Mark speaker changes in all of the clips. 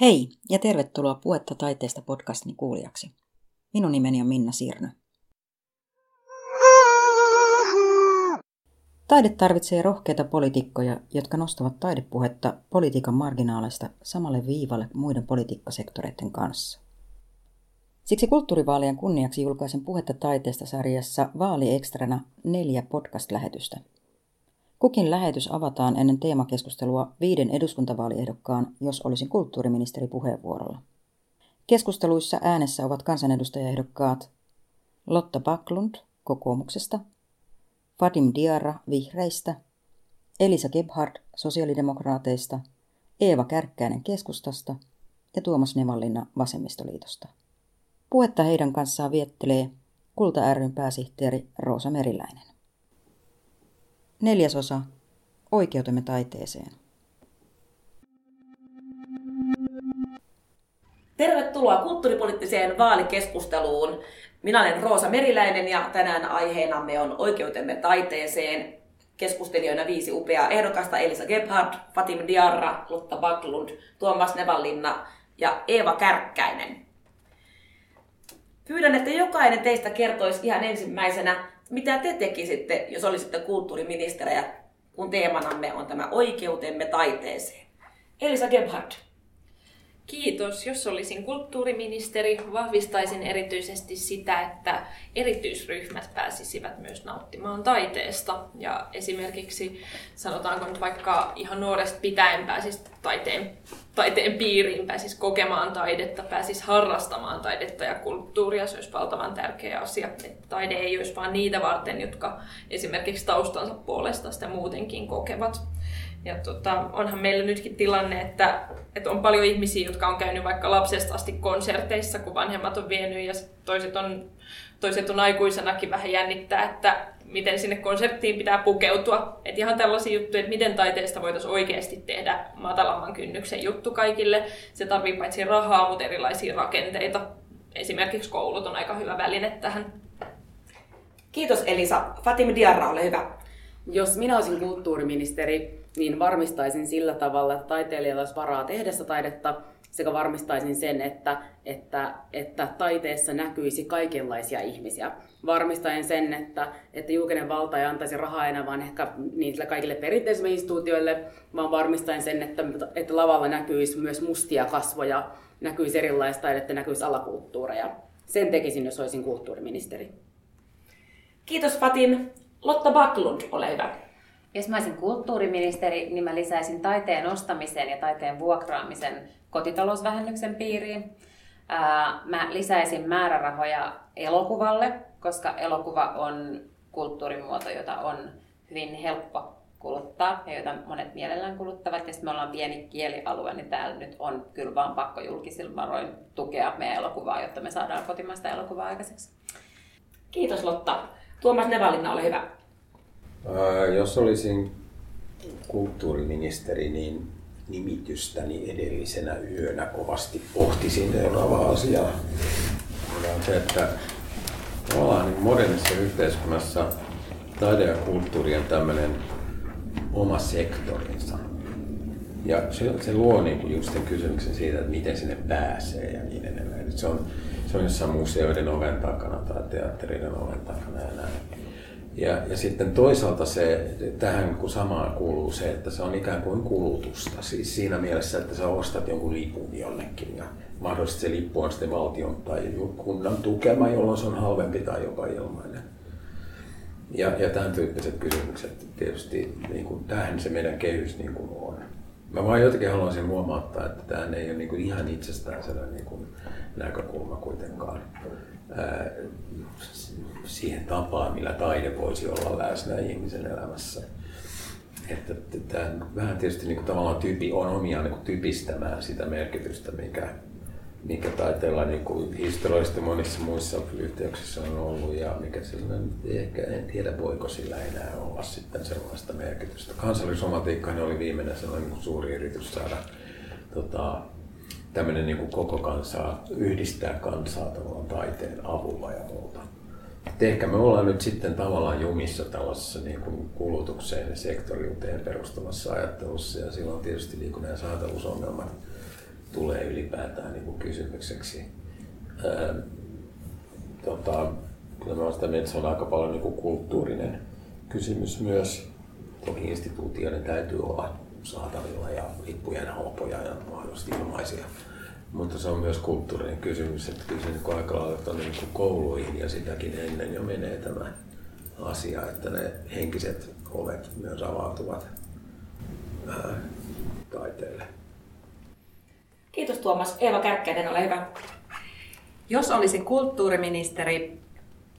Speaker 1: Hei ja tervetuloa Puetta taiteesta podcastin kuulijaksi. Minun nimeni on Minna Sirnö. Taide tarvitsee rohkeita poliitikkoja, jotka nostavat taidepuhetta politiikan marginaaleista samalle viivalle muiden politiikkasektoreiden kanssa. Siksi kulttuurivaalien kunniaksi julkaisen Puhetta taiteesta sarjassa Vaali Ekstrana neljä podcast-lähetystä – Kukin lähetys avataan ennen teemakeskustelua viiden eduskuntavaaliehdokkaan, jos olisin kulttuuriministeri puheenvuorolla. Keskusteluissa äänessä ovat kansanedustajaehdokkaat Lotta Backlund kokoomuksesta, Fadim Diarra vihreistä, Elisa Gebhard sosiaalidemokraateista, Eeva Kärkkäinen keskustasta ja Tuomas Nevallinna vasemmistoliitosta. Puhetta heidän kanssaan viettelee Kulta ryn pääsihteeri Roosa Meriläinen. Neljäsosa. Oikeutemme taiteeseen.
Speaker 2: Tervetuloa kulttuuripoliittiseen vaalikeskusteluun. Minä olen Roosa Meriläinen ja tänään aiheenamme on Oikeutemme taiteeseen. Keskustelijoina viisi upeaa ehdokasta Elisa Gebhard, Fatim Diarra, Lotta Backlund, Tuomas Nevallinna ja Eeva Kärkkäinen. Pyydän, että jokainen teistä kertoisi ihan ensimmäisenä mitä te tekisitte, jos olisitte kulttuuriministeriä, kun teemanamme on tämä oikeutemme taiteeseen? Elisa Gebhardt.
Speaker 3: Kiitos. Jos olisin kulttuuriministeri, vahvistaisin erityisesti sitä, että erityisryhmät pääsisivät myös nauttimaan taiteesta. Ja esimerkiksi sanotaanko nyt vaikka ihan nuoresta pitäen pääsisi taiteen, taiteen piiriin, pääsisi kokemaan taidetta, pääsisi harrastamaan taidetta ja kulttuuria. Se olisi valtavan tärkeä asia. Että taide ei olisi vain niitä varten, jotka esimerkiksi taustansa puolesta sitä muutenkin kokevat. Ja tota, onhan meillä nytkin tilanne, että, että on paljon ihmisiä, jotka on käynyt vaikka lapsesta asti konserteissa, kun vanhemmat on vienyt ja toiset on, toiset on aikuisenakin vähän jännittää, että miten sinne konserttiin pitää pukeutua. Että ihan tällaisia juttuja, että miten taiteesta voitaisiin oikeasti tehdä matalamman kynnyksen juttu kaikille. Se tarvii paitsi rahaa, mutta erilaisia rakenteita. Esimerkiksi koulut on aika hyvä väline tähän.
Speaker 2: Kiitos Elisa. Fatim Diarra, ole hyvä.
Speaker 4: Jos minä olisin kulttuuriministeri, niin varmistaisin sillä tavalla, että taiteilijalla olisi varaa tehdä taidetta, sekä varmistaisin sen, että, että, että taiteessa näkyisi kaikenlaisia ihmisiä. Varmistaen sen, että, että julkinen valta ei antaisi rahaa enää vaan ehkä niille kaikille perinteisille instituutioille, vaan varmistaen sen, että, että lavalla näkyisi myös mustia kasvoja, näkyisi erilaista taidetta, näkyisi alakulttuureja. Sen tekisin, jos olisin kulttuuriministeri.
Speaker 2: Kiitos Fatin. Lotta Backlund, ole hyvä.
Speaker 5: Jos mä olisin kulttuuriministeri, niin mä lisäisin taiteen ostamisen ja taiteen vuokraamisen kotitalousvähennyksen piiriin. Mä lisäisin määrärahoja elokuvalle, koska elokuva on kulttuurimuoto, jota on hyvin helppo kuluttaa ja jota monet mielellään kuluttavat. Ja me ollaan pieni kielialue, niin täällä nyt on kyllä vaan pakko julkisilla varoin tukea meidän elokuvaa, jotta me saadaan kotimaista elokuvaa aikaiseksi.
Speaker 2: Kiitos Lotta. Tuomas Nevalinna, ole hyvä.
Speaker 6: Jos olisin kulttuuriministeri, niin nimitystäni edellisenä yönä kovasti pohtisin seuraavaa asiaa. on se, että ollaan modernissa yhteiskunnassa taide ja kulttuuri on tämmöinen oma sektorinsa. Ja se, se luo niin kuin just sen kysymyksen siitä, että miten sinne pääsee ja niin edelleen. Se on, se on jossain museoiden oven takana tai teatterien oven takana ja näin. Ja, ja sitten toisaalta se, tähän kun samaan kuuluu se, että se on ikään kuin kulutusta. Siis siinä mielessä, että sä ostat jonkun lipun jonnekin ja mahdollisesti se lippu on sitten valtion tai kunnan tukema, jolloin se on halvempi tai jopa ilmainen. Ja, ja tämän tyyppiset kysymykset tietysti, niin kuin, tähän se meidän kehys niin kuin on. Mä vaan jotenkin haluaisin huomauttaa, että tämä ei ole niin kuin ihan itsestään sellainen niin kuin näkökulma kuitenkaan siihen tapaan, millä taide voisi olla läsnä ihmisen elämässä. Että tämä vähän tietysti niin kuin tavallaan tyypi on omiaan niin kuin typistämään sitä merkitystä, mikä, mikä taiteella niin kuin historiallisesti monissa muissa yhteyksissä on ollut ja mikä sellainen, ehkä en tiedä voiko sillä enää olla sitten sellaista merkitystä. Kansallisromantiikka oli viimeinen sellainen niin suuri yritys saada tota, tämmöinen niin kuin koko kansaa, yhdistää kansaa tavallaan taiteen avulla ja muuta. Et ehkä me ollaan nyt sitten tavallaan jumissa tällaisessa niin kuin kulutukseen ja sektoriuteen perustuvassa ajattelussa ja silloin tietysti niin kuin nämä saatavuusongelmat tulee ylipäätään niin kuin kysymykseksi. Ää, tota, kyllä mä olen sitä mieltä, että se on aika paljon niin kuin kulttuurinen kysymys myös. Toki instituutioiden täytyy olla saatavilla ja lippujen halpoja ja mahdollisesti ilmaisia. Mutta se on myös kulttuurinen kysymys, että kyllä se niin aika lailla niin kouluihin ja sitäkin ennen jo menee tämä asia, että ne henkiset ovet myös avautuvat ää, taiteelle.
Speaker 2: Kiitos Tuomas. Eeva Kärkkäinen, ole hyvä.
Speaker 7: Jos olisin kulttuuriministeri,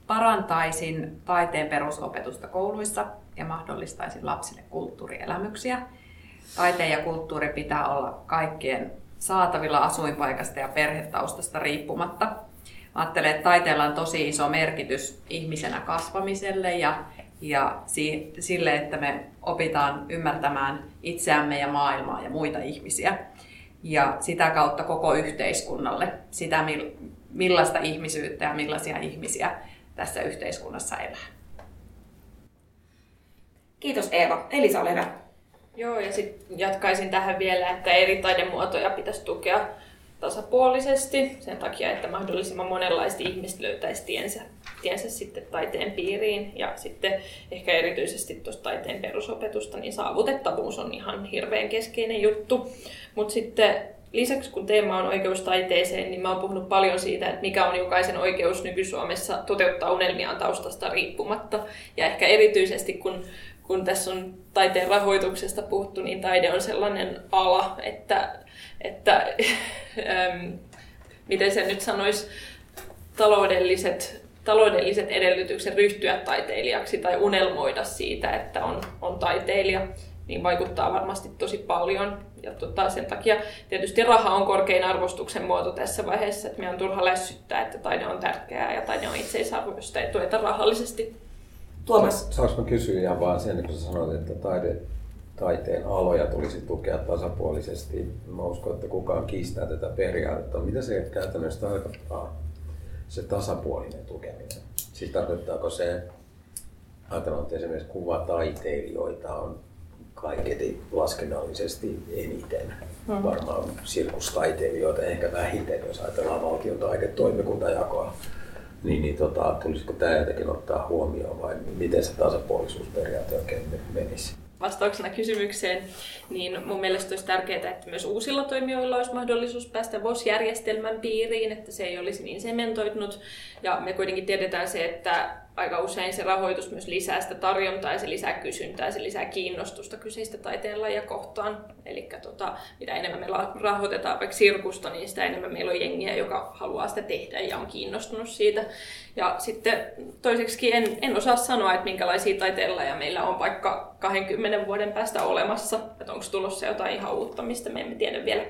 Speaker 7: parantaisin taiteen perusopetusta kouluissa ja mahdollistaisin lapsille kulttuurielämyksiä. Taiteen ja kulttuuri pitää olla kaikkien saatavilla asuinpaikasta ja perhetaustasta riippumatta. Ajattelen, että taiteella on tosi iso merkitys ihmisenä kasvamiselle ja, ja si, sille, että me opitaan ymmärtämään itseämme ja maailmaa ja muita ihmisiä. Ja sitä kautta koko yhteiskunnalle sitä, millaista ihmisyyttä ja millaisia ihmisiä tässä yhteiskunnassa elää.
Speaker 2: Kiitos Eeva. Elisa, ole hyvä.
Speaker 3: Joo, ja sitten jatkaisin tähän vielä, että eri taidemuotoja pitäisi tukea tasapuolisesti sen takia, että mahdollisimman monenlaista ihmiset löytäisi tiensä, tiensä sitten taiteen piiriin. Ja sitten ehkä erityisesti tuosta taiteen perusopetusta, niin saavutettavuus on ihan hirveän keskeinen juttu. Mutta sitten lisäksi kun teema on oikeus taiteeseen, niin mä oon puhunut paljon siitä, että mikä on jokaisen oikeus nyky-Suomessa toteuttaa unelmiaan taustasta riippumatta. Ja ehkä erityisesti kun kun tässä on taiteen rahoituksesta puhuttu, niin taide on sellainen ala, että, että miten se nyt sanoisi, taloudelliset, taloudelliset edellytykset ryhtyä taiteilijaksi tai unelmoida siitä, että on, on taiteilija, niin vaikuttaa varmasti tosi paljon. Ja tota, sen takia tietysti raha on korkein arvostuksen muoto tässä vaiheessa, että meidän on turha lässyttää, että taide on tärkeää ja taide on itseisarvoista ja tueta rahallisesti.
Speaker 2: Tuomas.
Speaker 6: Saanko kysyä ihan vaan sen, kun sanoit, että taide, taiteen aloja tulisi tukea tasapuolisesti. Mä uskon, että kukaan kiistää tätä periaatetta. Mitä se käytännössä tarkoittaa, se tasapuolinen tukeminen? Siis tarkoittaako se, ajatellaan, että esimerkiksi kuvataiteilijoita on kaiketi laskennallisesti eniten. Hmm. Varmaan sirkustaiteilijoita ehkä vähiten, jos ajatellaan valtion taidetoimikuntajakoa niin, niin tota, tulisiko tämä jotenkin ottaa huomioon vai miten se tasapuolisuusperiaate oikein menisi?
Speaker 3: Vastauksena kysymykseen, niin mun mielestä olisi tärkeää, että myös uusilla toimijoilla olisi mahdollisuus päästä VOS-järjestelmän piiriin, että se ei olisi niin sementoitunut. Ja me kuitenkin tiedetään se, että aika usein se rahoitus myös lisää sitä tarjontaa ja se lisää kysyntää se lisää kiinnostusta kyseistä taiteenlajia kohtaan. Eli tota, mitä enemmän me rahoitetaan vaikka sirkusta, niin sitä enemmän meillä on jengiä, joka haluaa sitä tehdä ja on kiinnostunut siitä. Ja sitten toiseksi en, en osaa sanoa, että minkälaisia taiteenlajeja meillä on vaikka 20 vuoden päästä olemassa. Että onko tulossa jotain ihan uutta, mistä me emme tiedä vielä.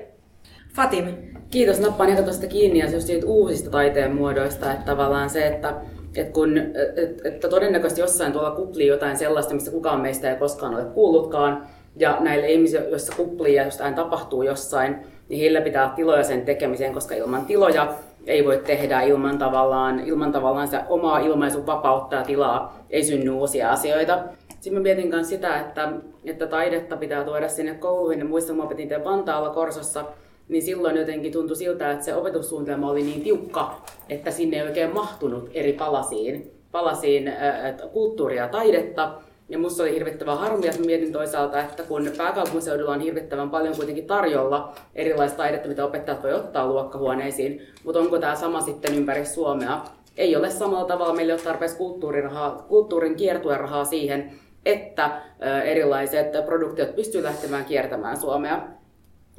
Speaker 2: Fatim.
Speaker 4: Kiitos, nappaan ihan tuosta kiinni ja just siitä uusista taiteen muodoista, että tavallaan se, että et kun, et, että todennäköisesti jossain tuolla kuplii jotain sellaista, mistä kukaan meistä ei koskaan ole kuullutkaan, ja näille ihmisille, joissa kuplii ja jostain tapahtuu jossain, niin heillä pitää olla tiloja sen tekemiseen, koska ilman tiloja ei voi tehdä ilman tavallaan, ilman tavallaan sitä omaa ilmaisun vapautta ja tilaa, ei synny uusia asioita. Sitten mä mietin myös sitä, että, että taidetta pitää tuoda sinne kouluihin. Ja muistan, mä opetin Vantaalla Korsossa niin silloin jotenkin tuntui siltä, että se opetussuunnitelma oli niin tiukka, että sinne ei oikein mahtunut eri palasiin, palasiin kulttuuria ja taidetta. Ja musta oli hirvittävän harmi, että mietin toisaalta, että kun pääkaupunkiseudulla on hirvittävän paljon kuitenkin tarjolla erilaista taidetta, mitä opettajat voi ottaa luokkahuoneisiin, mutta onko tämä sama sitten ympäri Suomea? Ei ole samalla tavalla, meillä ei ole tarpeeksi kulttuurin kiertuerahaa siihen, että erilaiset produktiot pystyvät lähtemään kiertämään Suomea.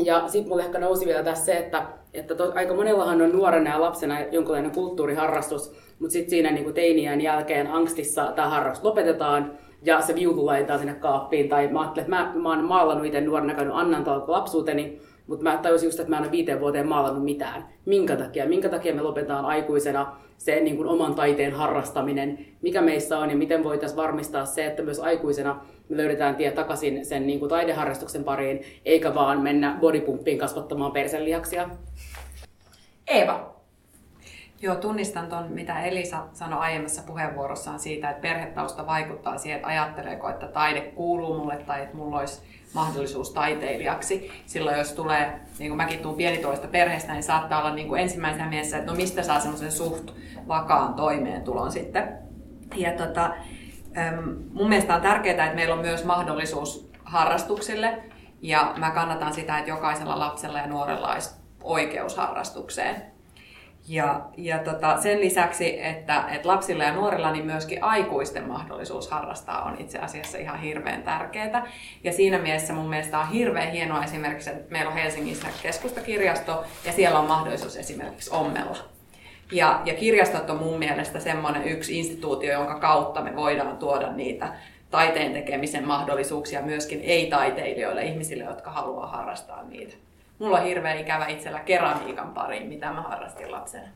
Speaker 4: Ja sitten mulle ehkä nousi vielä tässä se, että, että to, aika monellahan on nuorena ja lapsena jonkinlainen kulttuuriharrastus, mutta sitten siinä niin teiniän jälkeen angstissa tämä harrastus lopetetaan ja se viutu laitetaan sinne kaappiin. Tai mä ajattelin, että mä, mä oon maalannut itse nuorena käynyt Annan lapsuuteni, mutta mä tajusin just, että mä en ole viiteen vuoteen maalannut mitään. Minkä takia? Minkä takia me lopetetaan aikuisena se niin kuin oman taiteen harrastaminen? Mikä meissä on ja miten voitaisiin varmistaa se, että myös aikuisena me löydetään tie takaisin sen niin kuin taideharrastuksen pariin, eikä vaan mennä bodypumppiin kasvattamaan perselihaksia.
Speaker 2: Eeva.
Speaker 7: Joo, tunnistan tuon, mitä Elisa sanoi aiemmassa puheenvuorossaan siitä, että perhetausta vaikuttaa siihen, että ajatteleeko, että taide kuuluu mulle tai että mulla olisi mahdollisuus taiteilijaksi. Silloin jos tulee, niin kuin mäkin tuun pienituloista perheestä, niin saattaa olla niin kuin ensimmäisenä mielessä, että no mistä saa semmoisen suht vakaan toimeentulon sitten. Ja tota, mun mielestä on tärkeää, että meillä on myös mahdollisuus harrastuksille. Ja mä kannatan sitä, että jokaisella lapsella ja nuorella olisi oikeus harrastukseen. Ja, ja tota, sen lisäksi, että, että lapsilla ja nuorilla niin myöskin aikuisten mahdollisuus harrastaa on itse asiassa ihan hirveän tärkeää. Ja siinä mielessä mun mielestä on hirveän hienoa esimerkiksi, että meillä on Helsingissä keskustakirjasto ja siellä on mahdollisuus esimerkiksi ommella. Ja, ja kirjastot on mun mielestä semmoinen yksi instituutio, jonka kautta me voidaan tuoda niitä taiteen tekemisen mahdollisuuksia myöskin ei-taiteilijoille, ihmisille, jotka haluaa harrastaa niitä. Mulla on hirveän ikävä itsellä keramiikan pariin, mitä mä harrastin lapsena.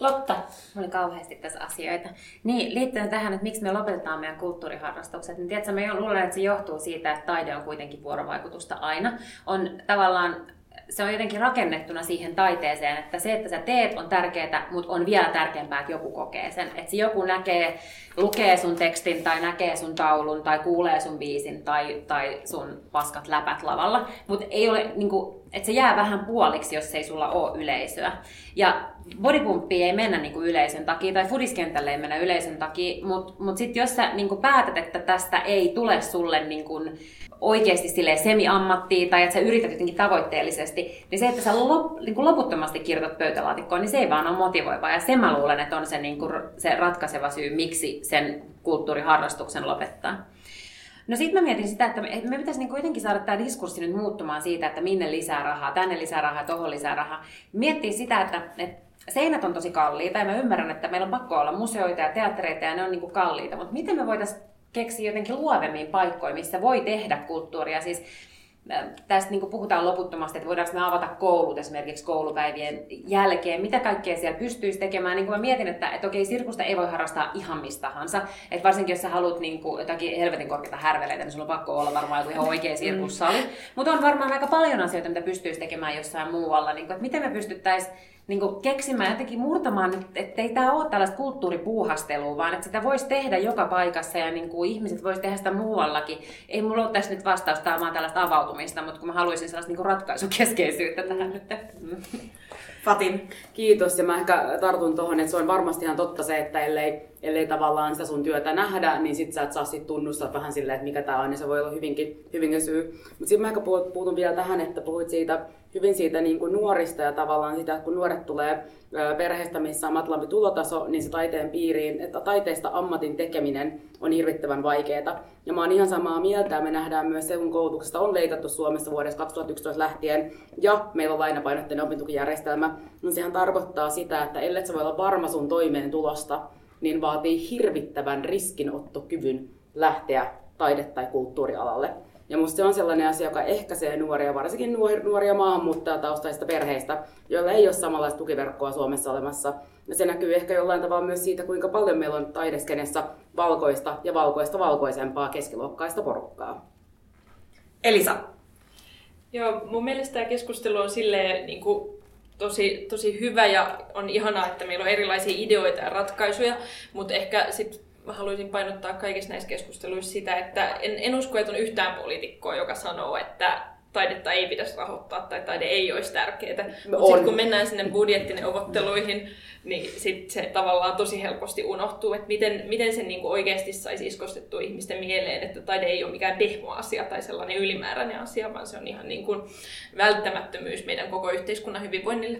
Speaker 5: Lotta, oli kauheasti tässä asioita. Niin, liittyen tähän, että miksi me lopetetaan meidän kulttuuriharrastukset, niin tiedätkö, mä luulen, että se johtuu siitä, että taide on kuitenkin vuorovaikutusta aina. On tavallaan se on jotenkin rakennettuna siihen taiteeseen, että se, että sä teet, on tärkeää, mutta on vielä tärkeämpää, että joku kokee sen. Että se joku näkee, lukee sun tekstin tai näkee sun taulun tai kuulee sun biisin tai, tai sun paskat läpät lavalla, mutta ei ole, niin kuin, että se jää vähän puoliksi, jos ei sulla ole yleisöä. Ja bodypumppiin ei mennä niin kuin yleisön takia tai fudiskentälle ei mennä yleisön takia, mutta mut sitten jos sä niin kuin päätät, että tästä ei tule sulle niin kuin, oikeasti sille semi-ammattiin tai että sä yrität jotenkin tavoitteellisesti, niin se, että sä lop, niin kuin loputtomasti kirjoitat pöytälaatikkoon, niin se ei vaan ole motivoivaa. Ja sen mä luulen, että on se, niin kuin, se ratkaiseva syy, miksi sen kulttuuriharrastuksen lopettaa. No sitten mä mietin sitä, että me, pitäisi niin kuitenkin saada tämä diskurssi nyt muuttumaan siitä, että minne lisää rahaa, tänne lisää rahaa, tuohon lisää rahaa. Miettii sitä, että, että seinät on tosi kalliita ja mä ymmärrän, että meillä on pakko olla museoita ja teattereita ja ne on niin kuin kalliita, mutta miten me voitaisiin keksiä jotenkin luovemmin paikkoja, missä voi tehdä kulttuuria. Siis tästä niin puhutaan loputtomasti, että voidaanko me avata koulut esimerkiksi koulupäivien jälkeen, mitä kaikkea siellä pystyisi tekemään. Niin kuin mä mietin, että, että okei, sirkusta ei voi harrastaa ihan mistä tahansa. Että varsinkin jos sä haluat niin kuin, jotakin helvetin korkeita härveleitä, niin sulla on pakko olla varmaan joku ihan oikea sirkussali. Mm. Mutta on varmaan aika paljon asioita, mitä pystyisi tekemään jossain muualla. Niin kuin, että miten me pystyttäisiin niin kuin keksimään jotenkin murtamaan, että ei tämä ole tällaista kulttuuripuuhastelua, vaan että sitä voisi tehdä joka paikassa ja niin kuin ihmiset voisi tehdä sitä muuallakin. Ei mulla ole tässä nyt vastausta, vaan tällaista avautumista, mutta kun mä haluaisin sellaista niin kuin ratkaisukeskeisyyttä tähän nyt.
Speaker 2: Fatin.
Speaker 4: Kiitos ja mä ehkä tartun tuohon, että se on varmasti ihan totta se, että ellei, ellei tavallaan sitä sun työtä nähdä, niin sit sä et saa sit tunnustaa vähän silleen, että mikä tää on, niin se voi olla hyvinkin, hyvinkin syy. Mutta sitten mä ehkä puutun vielä tähän, että puhuit siitä hyvin siitä niin kuin nuorista ja tavallaan sitä, että kun nuoret tulee perheestä, missä on matalampi tulotaso, niin se taiteen piiriin, että taiteesta ammatin tekeminen on hirvittävän vaikeaa. Ja mä oon ihan samaa mieltä me nähdään myös se, kun koulutuksesta on leikattu Suomessa vuodesta 2011 lähtien ja meillä on lainapainotteinen opintukijärjestelmä, niin sehän tarkoittaa sitä, että ellei sä voi olla varma sun toimeentulosta, niin vaatii hirvittävän riskinottokyvyn lähteä taide- tai kulttuurialalle. Ja musta se on sellainen asia, joka ehkäisee nuoria, varsinkin nuoria maahanmuuttajataustaisista perheistä, joilla ei ole samanlaista tukiverkkoa Suomessa olemassa. Ja se näkyy ehkä jollain tavalla myös siitä, kuinka paljon meillä on taideskenessä valkoista ja valkoista valkoisempaa keskiluokkaista porukkaa.
Speaker 2: Elisa.
Speaker 3: Joo, mun mielestä tämä keskustelu on silleen niin kuin tosi, tosi hyvä ja on ihanaa, että meillä on erilaisia ideoita ja ratkaisuja, mutta ehkä sitten mä haluaisin painottaa kaikissa näissä keskusteluissa sitä, että en, en usko, että on yhtään poliitikkoa, joka sanoo, että taidetta ei pitäisi rahoittaa tai taide ei olisi tärkeää. Mutta sitten kun mennään sinne budjettineuvotteluihin, niin sit se tavallaan tosi helposti unohtuu, että miten, miten se niinku oikeasti saisi iskostettua ihmisten mieleen, että taide ei ole mikään pehmo-asia tai sellainen ylimääräinen asia, vaan se on ihan niinku välttämättömyys meidän koko yhteiskunnan hyvinvoinnille.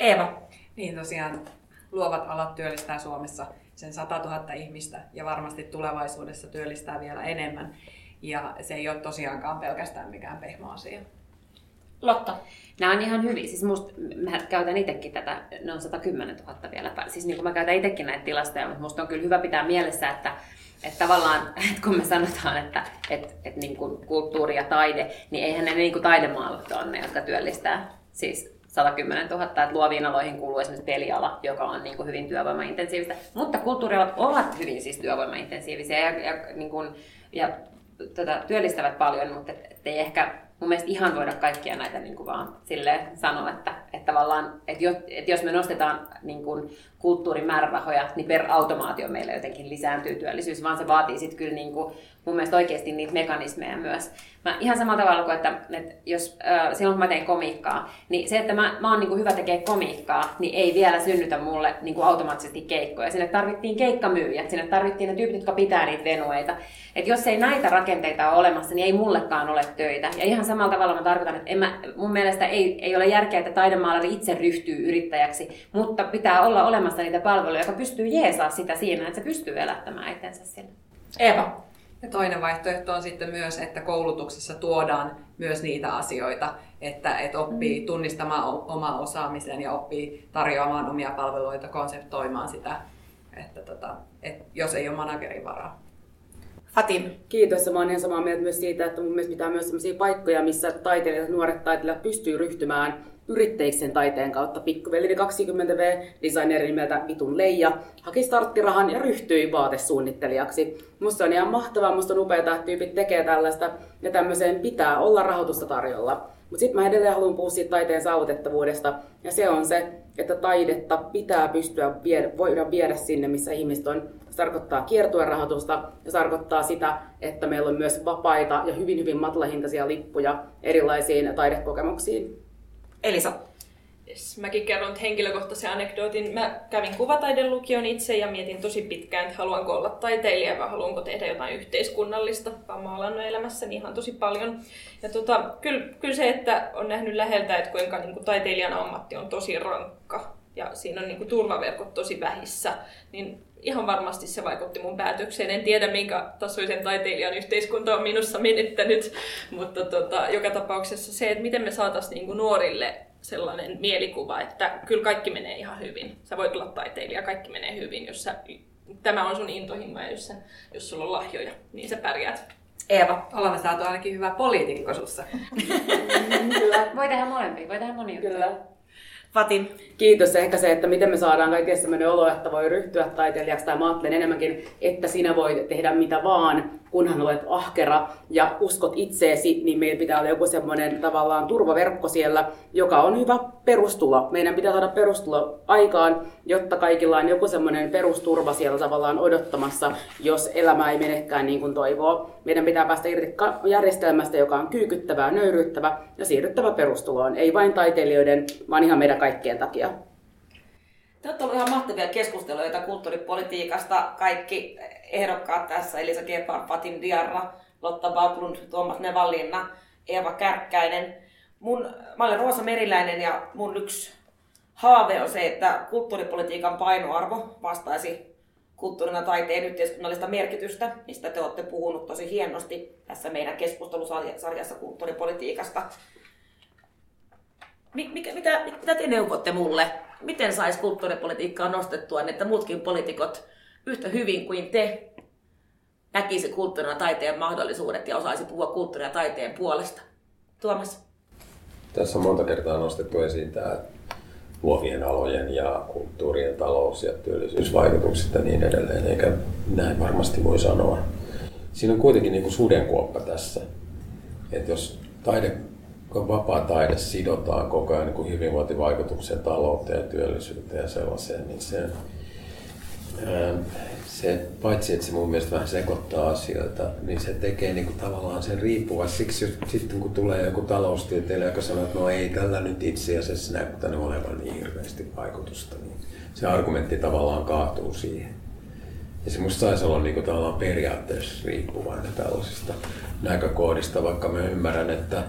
Speaker 2: Eeva.
Speaker 7: Niin tosiaan, luovat alat työllistää Suomessa sen 100 000 ihmistä ja varmasti tulevaisuudessa työllistää vielä enemmän. Ja se ei ole tosiaankaan pelkästään mikään pehmo asia.
Speaker 2: Lotta.
Speaker 5: Nämä on ihan hyvin. Siis musta, mä käytän itsekin tätä noin 110 000 vielä. Siis niin kuin mä käytän itsekin näitä tilastoja, mutta musta on kyllä hyvä pitää mielessä, että, että tavallaan, että kun me sanotaan, että, että, että niin kuin kulttuuri ja taide, niin eihän ne niin kuin taidemaalat ole ne, jotka työllistää siis 110 000, että luoviin aloihin kuuluu esimerkiksi peliala, joka on niin kuin hyvin työvoimaintensiivistä. Mutta kulttuurialat ovat hyvin siis työvoimaintensiivisiä ja, ja, niin kuin, ja tota, työllistävät paljon, mutta ei ehkä mun mielestä ihan voida kaikkia näitä niin kuin vaan sanoa, että, että tavallaan, että jos, että jos me nostetaan niin kuin kulttuurimäärärahoja, niin per automaatio meillä jotenkin lisääntyy työllisyys, vaan se vaatii sitten kyllä niin kuin, mun mielestä oikeasti niitä mekanismeja myös. Mä ihan samalla tavalla kuin, että, että jos, äh, silloin kun mä teen komiikkaa, niin se, että mä, mä oon niin kuin hyvä tekee komiikkaa, niin ei vielä synnytä mulle niin kuin automaattisesti keikkoja. Sinne tarvittiin keikkamyyjät, sinne tarvittiin ne tyypit, jotka pitää niitä venueita. Että jos ei näitä rakenteita ole olemassa, niin ei mullekaan ole töitä. Ja ihan samalla tavalla mä tarkoitan, että en mä, mun mielestä ei, ei ole järkeä, että taidemaalari itse ryhtyy yrittäjäksi, mutta pitää olla olemassa niitä palveluja, joka pystyy jeesaa sitä siinä, että se pystyy elättämään itsensä sinne.
Speaker 2: Eva.
Speaker 7: Ja toinen vaihtoehto on sitten myös, että koulutuksessa tuodaan myös niitä asioita, että, että oppii mm. tunnistamaan oma osaamisen ja oppii tarjoamaan omia palveluita, konseptoimaan sitä, että tota, että jos ei ole managerin varaa.
Speaker 2: Fatin.
Speaker 4: Kiitos. Mä oon ihan samaa mieltä myös siitä, että mun mielestä pitää myös sellaisia paikkoja, missä taiteilijat, nuoret taiteilijat pystyy ryhtymään yritteiksen taiteen kautta. Pikkuveli 20V, designeri nimeltä Vitun Leija, haki starttirahan ja ryhtyi vaatesuunnittelijaksi. Musta on ihan mahtavaa, musta on upeaa, että tyypit tekee tällaista ja tämmöiseen pitää olla rahoitusta tarjolla. Mutta sitten mä edelleen haluan puhua siitä taiteen saavutettavuudesta ja se on se, että taidetta pitää pystyä viedä, voida viedä sinne, missä ihmiset on. Se tarkoittaa kiertuen rahoitusta ja se tarkoittaa sitä, että meillä on myös vapaita ja hyvin hyvin matalahintaisia lippuja erilaisiin taidekokemuksiin.
Speaker 2: Elisa.
Speaker 3: Yes, mäkin kerron henkilökohtaisen anekdootin. Mä kävin kuvataidelukion itse ja mietin tosi pitkään, että haluanko olla taiteilija vai haluanko tehdä jotain yhteiskunnallista. Mä oon elämässäni ihan tosi paljon. Ja tota, kyllä, kyllä se, että on nähnyt läheltä, että kuinka niin kuin taiteilijan ammatti on tosi rankka ja siinä on niin kuin turvaverkot tosi vähissä, niin ihan varmasti se vaikutti mun päätökseen. En tiedä, minkä tasoisen taiteilijan yhteiskunta on minussa menettänyt, mutta tota, joka tapauksessa se, että miten me saataisiin niin nuorille sellainen mielikuva, että kyllä kaikki menee ihan hyvin. Sä voit olla taiteilija, kaikki menee hyvin, jos sä, tämä on sun intohimo ja jos, sä, jos sulla on lahjoja, niin sä pärjäät.
Speaker 2: Eeva.
Speaker 7: Olemme saatu ainakin hyvä poliitikko sussa.
Speaker 5: Kyllä. Voi tehdä molempia, voi tehdä monia.
Speaker 4: Kyllä.
Speaker 2: Fatin.
Speaker 4: Kiitos. Ehkä se, että miten me saadaan kaikille sellainen olo, että voi ryhtyä taiteilijaksi, tai mä ajattelen enemmänkin, että sinä voit tehdä mitä vaan, kunhan olet ahkera ja uskot itseesi, niin meillä pitää olla joku semmoinen tavallaan turvaverkko siellä, joka on hyvä perustulo. Meidän pitää saada perustulo aikaan, jotta kaikilla on joku semmoinen perusturva siellä tavallaan odottamassa, jos elämä ei menekään niin kuin toivoo. Meidän pitää päästä irti järjestelmästä, joka on kyykyttävää, nöyryttävä ja siirryttävä perustuloon. Ei vain taiteilijoiden, vaan ihan meidän kaikkien takia.
Speaker 2: Te olette olleet ihan mahtavia keskusteluita kulttuuripolitiikasta. Kaikki ehdokkaat tässä, Elisa Gebhard, Fatin Diarra, Lotta Bauklund, Tuomas Nevallinna, Eeva Kärkkäinen. Mun, mä olen Roosa Meriläinen ja mun yksi haave on se, että kulttuuripolitiikan painoarvo vastaisi kulttuurina taiteen yhteiskunnallista merkitystä, mistä te olette puhunut tosi hienosti tässä meidän keskustelusarjassa kulttuuripolitiikasta. Mikä, mitä, mitä te neuvotte mulle? Miten saisi kulttuuripolitiikkaa nostettua, niin että muutkin poliitikot yhtä hyvin kuin te näkisi kulttuurin ja taiteen mahdollisuudet ja osaisi puhua kulttuurin ja taiteen puolesta? Tuomas?
Speaker 6: Tässä on monta kertaa nostettu esiin tämä luovien alojen ja kulttuurien talous- ja työllisyysvaikutukset ja niin edelleen, eikä näin varmasti voi sanoa. Siinä on kuitenkin niin kuin sudenkuoppa tässä, että jos taide vapaa taide sidotaan koko ajan niin hyvinvointivaikutukseen, talouteen ja työllisyyteen ja sellaiseen, niin se, se, paitsi että se mun mielestä vähän sekoittaa asioita, niin se tekee niin kuin tavallaan sen riippuva. Siksi sitten kun tulee joku taloustieteilijä, joka sanoo, että no ei tällä nyt itse asiassa näyttänyt olevan niin hirveästi vaikutusta, niin se argumentti tavallaan kaatuu siihen. Ja se musta saisi olla niin kuin tavallaan periaatteessa riippuvainen tällaisista näkökohdista, vaikka mä ymmärrän, että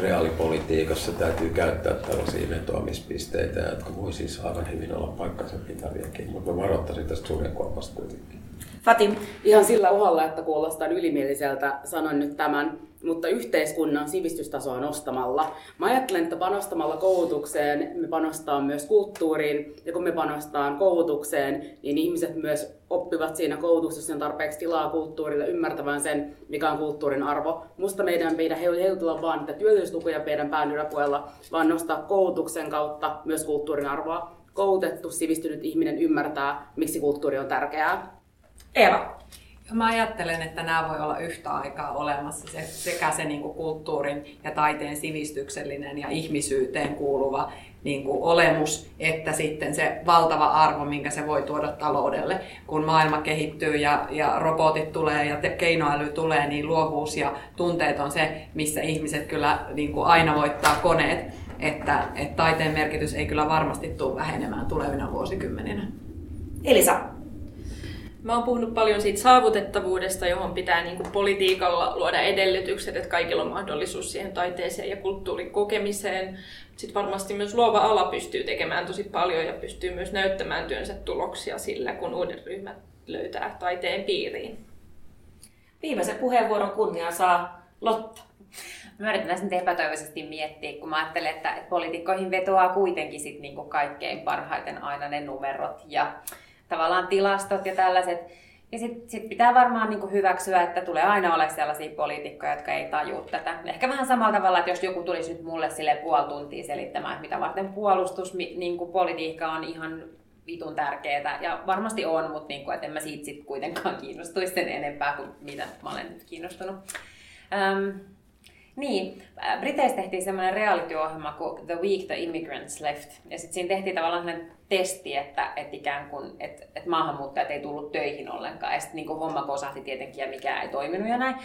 Speaker 6: reaalipolitiikassa täytyy käyttää tällaisia vetoamispisteitä, jotka voi siis aivan hyvin olla paikkansa pitäviäkin, mutta varoittaisin tästä sudenkuopasta kuitenkin.
Speaker 2: Fatim.
Speaker 4: Ihan sillä uhalla, että kuulostaa ylimieliseltä, sanon nyt tämän, mutta yhteiskunnan sivistystasoa nostamalla. Mä ajattelen, että panostamalla koulutukseen me panostaa myös kulttuuriin, ja kun me panostaan koulutukseen, niin ihmiset myös oppivat siinä koulutuksessa tarpeeksi tilaa kulttuurille ymmärtävän sen, mikä on kulttuurin arvo. Musta meidän pidä heutella vaan niitä työllisyyslukuja meidän pään yläpuolella, vaan nostaa koulutuksen kautta myös kulttuurin arvoa. Koulutettu, sivistynyt ihminen ymmärtää, miksi kulttuuri on tärkeää.
Speaker 2: Eeva.
Speaker 7: Mä ajattelen, että nämä voi olla yhtä aikaa olemassa se, sekä se niin kuin kulttuurin ja taiteen sivistyksellinen ja ihmisyyteen kuuluva niin kuin olemus, että sitten se valtava arvo, minkä se voi tuoda taloudelle. Kun maailma kehittyy ja, ja robotit tulee ja te, keinoäly tulee, niin luovuus ja tunteet on se, missä ihmiset kyllä niin kuin aina voittaa koneet. Että, että taiteen merkitys ei kyllä varmasti tule vähenemään tulevina vuosikymmeninä.
Speaker 2: Elisa,
Speaker 3: Mä oon puhunut paljon siitä saavutettavuudesta, johon pitää niin kuin politiikalla luoda edellytykset, että kaikilla on mahdollisuus siihen taiteeseen ja kulttuurin kokemiseen. Sitten varmasti myös luova ala pystyy tekemään tosi paljon ja pystyy myös näyttämään työnsä tuloksia sillä, kun uudet ryhmät löytää taiteen piiriin.
Speaker 2: viimeisen puheenvuoron kunnia saa Lotta.
Speaker 5: Mä yritän tässä nyt epätoivoisesti miettiä, kun mä ajattelen, että, poliitikkoihin vetoaa kuitenkin sit niinku kaikkein parhaiten aina ne numerot ja tavallaan tilastot ja tällaiset. Ja sitten sit pitää varmaan niinku hyväksyä, että tulee aina olla sellaisia poliitikkoja, jotka ei tajua tätä. Ehkä vähän samalla tavalla, että jos joku tulisi nyt mulle sille puoli tuntia selittämään, että mitä varten puolustus, niinku politiikka on ihan vitun tärkeää. Ja varmasti on, mutta niinku, et en mä siitä sit kuitenkaan kiinnostuisi sen enempää kuin mitä mä olen nyt kiinnostunut. Öm, niin, äh, Briteissä tehtiin semmoinen reality-ohjelma kuin The Week the Immigrants Left. Ja sitten siinä tehtiin tavallaan sellainen testi, että, että ikään kuin, että, että maahanmuuttajat ei tullut töihin ollenkaan. Ja sitten niin homma kosahti tietenkin ja mikään ei toiminut ja näin.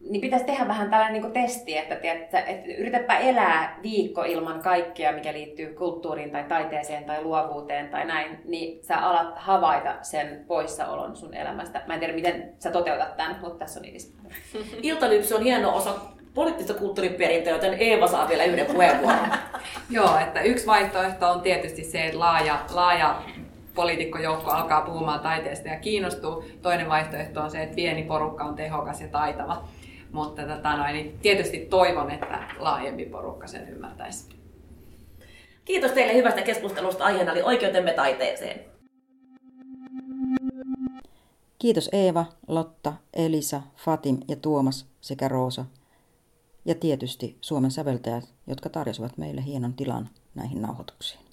Speaker 5: Niin pitäisi tehdä vähän tällainen niin testi, että, tiedätkö, että yritäpä elää viikko ilman kaikkea, mikä liittyy kulttuuriin tai taiteeseen tai luovuuteen tai näin, niin sä alat havaita sen poissaolon sun elämästä. Mä en tiedä, miten sä toteutat tämän, mutta tässä on niitä.
Speaker 2: Iltalypsy on hieno osa poliittista kulttuuriperintöä, joten Eeva saa vielä yhden puheenvuoron.
Speaker 7: Joo, että yksi vaihtoehto on tietysti se, että laaja, laaja poliitikkojoukko alkaa puhumaan taiteesta ja kiinnostuu. Toinen vaihtoehto on se, että pieni porukka on tehokas ja taitava. Mutta tota noin, niin tietysti toivon, että laajempi porukka sen ymmärtäisi.
Speaker 2: Kiitos teille hyvästä keskustelusta. Aiheena oli oikeutemme taiteeseen.
Speaker 1: Kiitos Eeva, Lotta, Elisa, Fatim ja Tuomas sekä Roosa. Ja tietysti Suomen säveltäjät, jotka tarjosivat meille hienon tilan näihin nauhoituksiin.